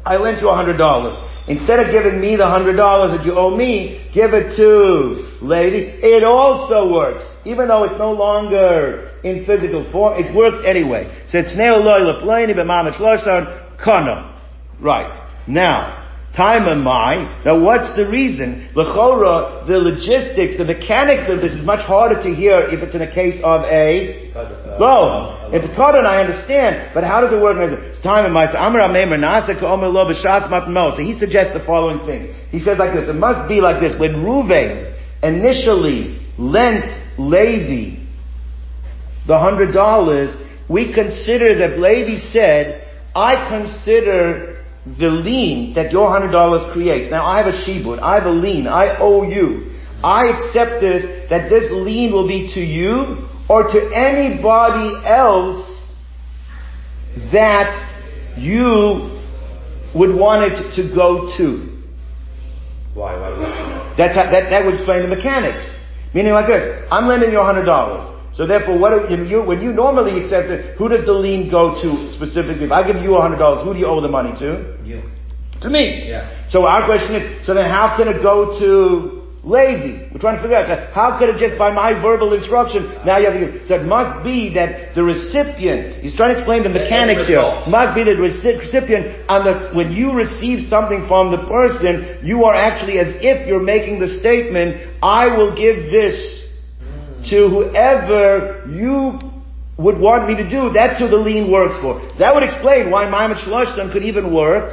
I lent you a hundred dollars. Instead of giving me the hundred dollars that you owe me, give it to lady. It also works. Even though it's no longer in physical form, it works anyway. So it's Right. Now, time and my. Now what's the reason? Lechora, the logistics, the mechanics of this is much harder to hear if it's in a case of a loan. If carbon, I understand, but how does it work? It's time B'Shas Matmo. So he suggests the following thing. He says like this, it must be like this. When Ruvain initially lent Levi the hundred dollars, we consider that Levi said, I consider the lien that your hundred dollars creates. Now I have a shibud, I have a lien, I owe you. I accept this, that this lien will be to you or to anybody else that you would want it to go to. Why? Why? That's how, that, that would explain the mechanics. Meaning like this, I'm lending you hundred dollars. So therefore, what do you, when you normally accept it, who does the lien go to specifically? If I give you hundred dollars, who do you owe the money to? You. To me. Yeah. So our question is, so then how can it go to Levi? We're trying to figure out, so how could it just by my verbal instruction, now you have to give, so it must be that the recipient, he's trying to explain the mechanics here, must be the recipient, and the, when you receive something from the person, you are actually as if you're making the statement, I will give this to whoever you would want me to do. That's who the lien works for. That would explain why Maimon Shloshtan could even work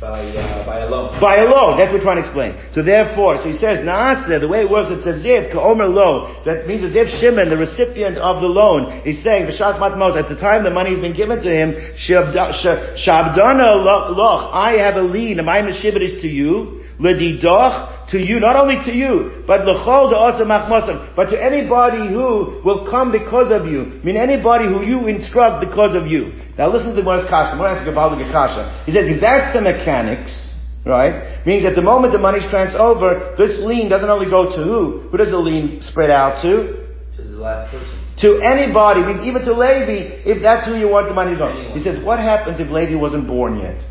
By uh, by a loan. by a loan. That's what we're trying to explain. So therefore, so he says, Naaseh, the way it works, it says, Ziv, Ka'omer lo. That means that Ziv Shimon, the recipient of the loan, is saying, V'shas matmos, at the time the money has been given to him, Shabda- Shabdana loch, I have a lien, and my Meshibit is to you, To you, not only to you, but l'chol da'asa machmosam, but to anybody who will come because of you. I mean anybody who you instruct because of you. Now listen to the words kasha. I'm going to ask you about the kasha. He says, if that's the mechanics, right, means at the moment the money's transferred over, this lien doesn't only go to who? Who does the lien spread out to? To the last person. To anybody, means even to Levi, if that's who you want the money to go. Anyone. He says, what happens if Levi wasn't born yet?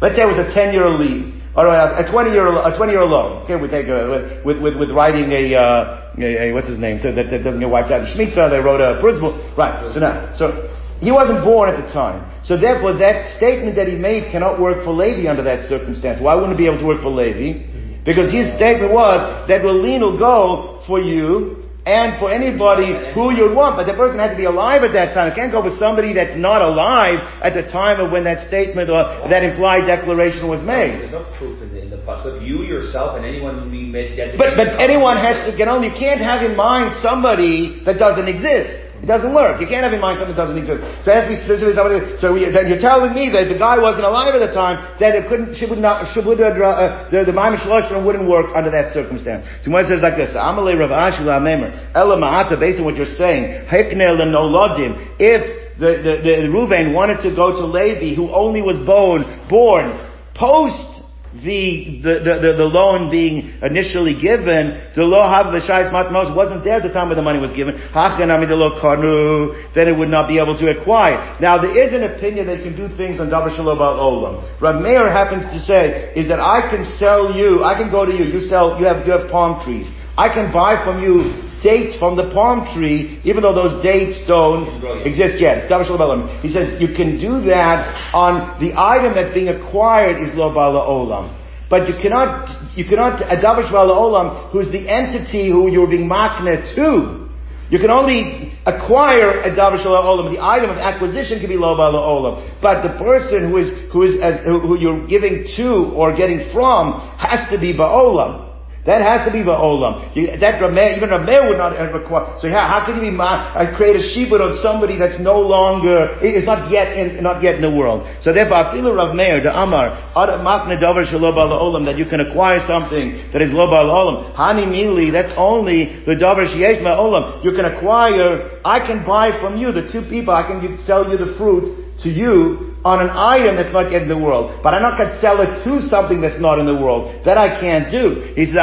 Let's say it was a 10 year lien. Or a 20 year, a 20 year loan. Okay, we take a, with, with, with writing a, uh, a, a, what's his name, so that, that doesn't get wiped out. In Shemitah, they wrote a principle. Right, so now, so, he wasn't born at the time. So therefore, that statement that he made cannot work for Levi under that circumstance. Why wouldn't it be able to work for Levi? Because his statement was that the lien will go for you and for anybody who you want, but the person has to be alive at that time. It can't go with somebody that's not alive at the time of when that statement or that implied declaration was made. There's no proof in the, in the pasuk. You yourself and anyone who made designated. But but anyone has to get on. You can't have in mind somebody that doesn't exist. It doesn't work. You can't have in mind something that doesn't exist. So it has specifically somebody. So we, then you're telling me that if the guy wasn't alive at the time, that it couldn't. She would not. She would uh, the the Maimon wouldn't work under that circumstance. So when it says like this, Amalei Rav Ashi Lamemer Ela Ma'ata, based on what you're saying, Heknel and Nolodim. If the the, the Ruvain wanted to go to Levi, who only was born born post the, the, the, the, loan being initially given, the law have matmos wasn't there at the time when the money was given. Then it would not be able to acquire. Now there is an opinion that you can do things on Dabar Shalom Olam. Rav happens to say is that I can sell you, I can go to you, you sell, you have, you have palm trees. I can buy from you dates from the palm tree, even though those dates don't exist yet. It's Davar Shalom Olam. He says you can do that on the item that's being acquired is Lo Bala Olam. But you cannot, you cannot, a Davar Shalom Olam, who's the entity who you're being makna to, you can only acquire a davar shalom olam. The item of acquisition can be lo bala olam, but the person who is who is as, who you're giving to or getting from has to be ba'olam. That has to be ba'olam. You- That Rameh, even Rameh would not require. So how, how can you be ma, uh, create a shibud on somebody that's no longer is not yet in not yet in the world? So therefore, afilu Rav Meir the Amar that you can acquire something that is lo olam. Hani mili that's only the davar sheyesh olam. You can acquire. I can buy from you the two people. I can sell you the fruit to you on an item that's not yet in the world. But I'm not going to sell it to something that's not in the world. That I can't do. He says.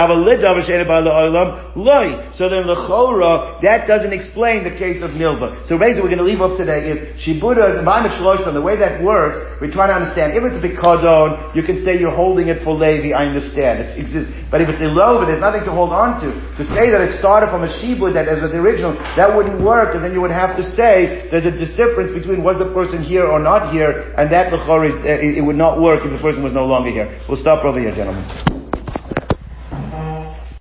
So then lechora that doesn't explain the case of milva. So basically, we're going to leave off today is shibuda the way that works, we're trying to understand. If it's a bikadon, you can say you're holding it for Levi. I understand. It's exists. But if it's ilova, there's nothing to hold on to. To say that it started from a shibud that is the original, that wouldn't work. And then you would have to say there's a difference between was the person here or not here, and that lechora is, uh, it would not work if the person was no longer here. We'll stop over here, gentlemen.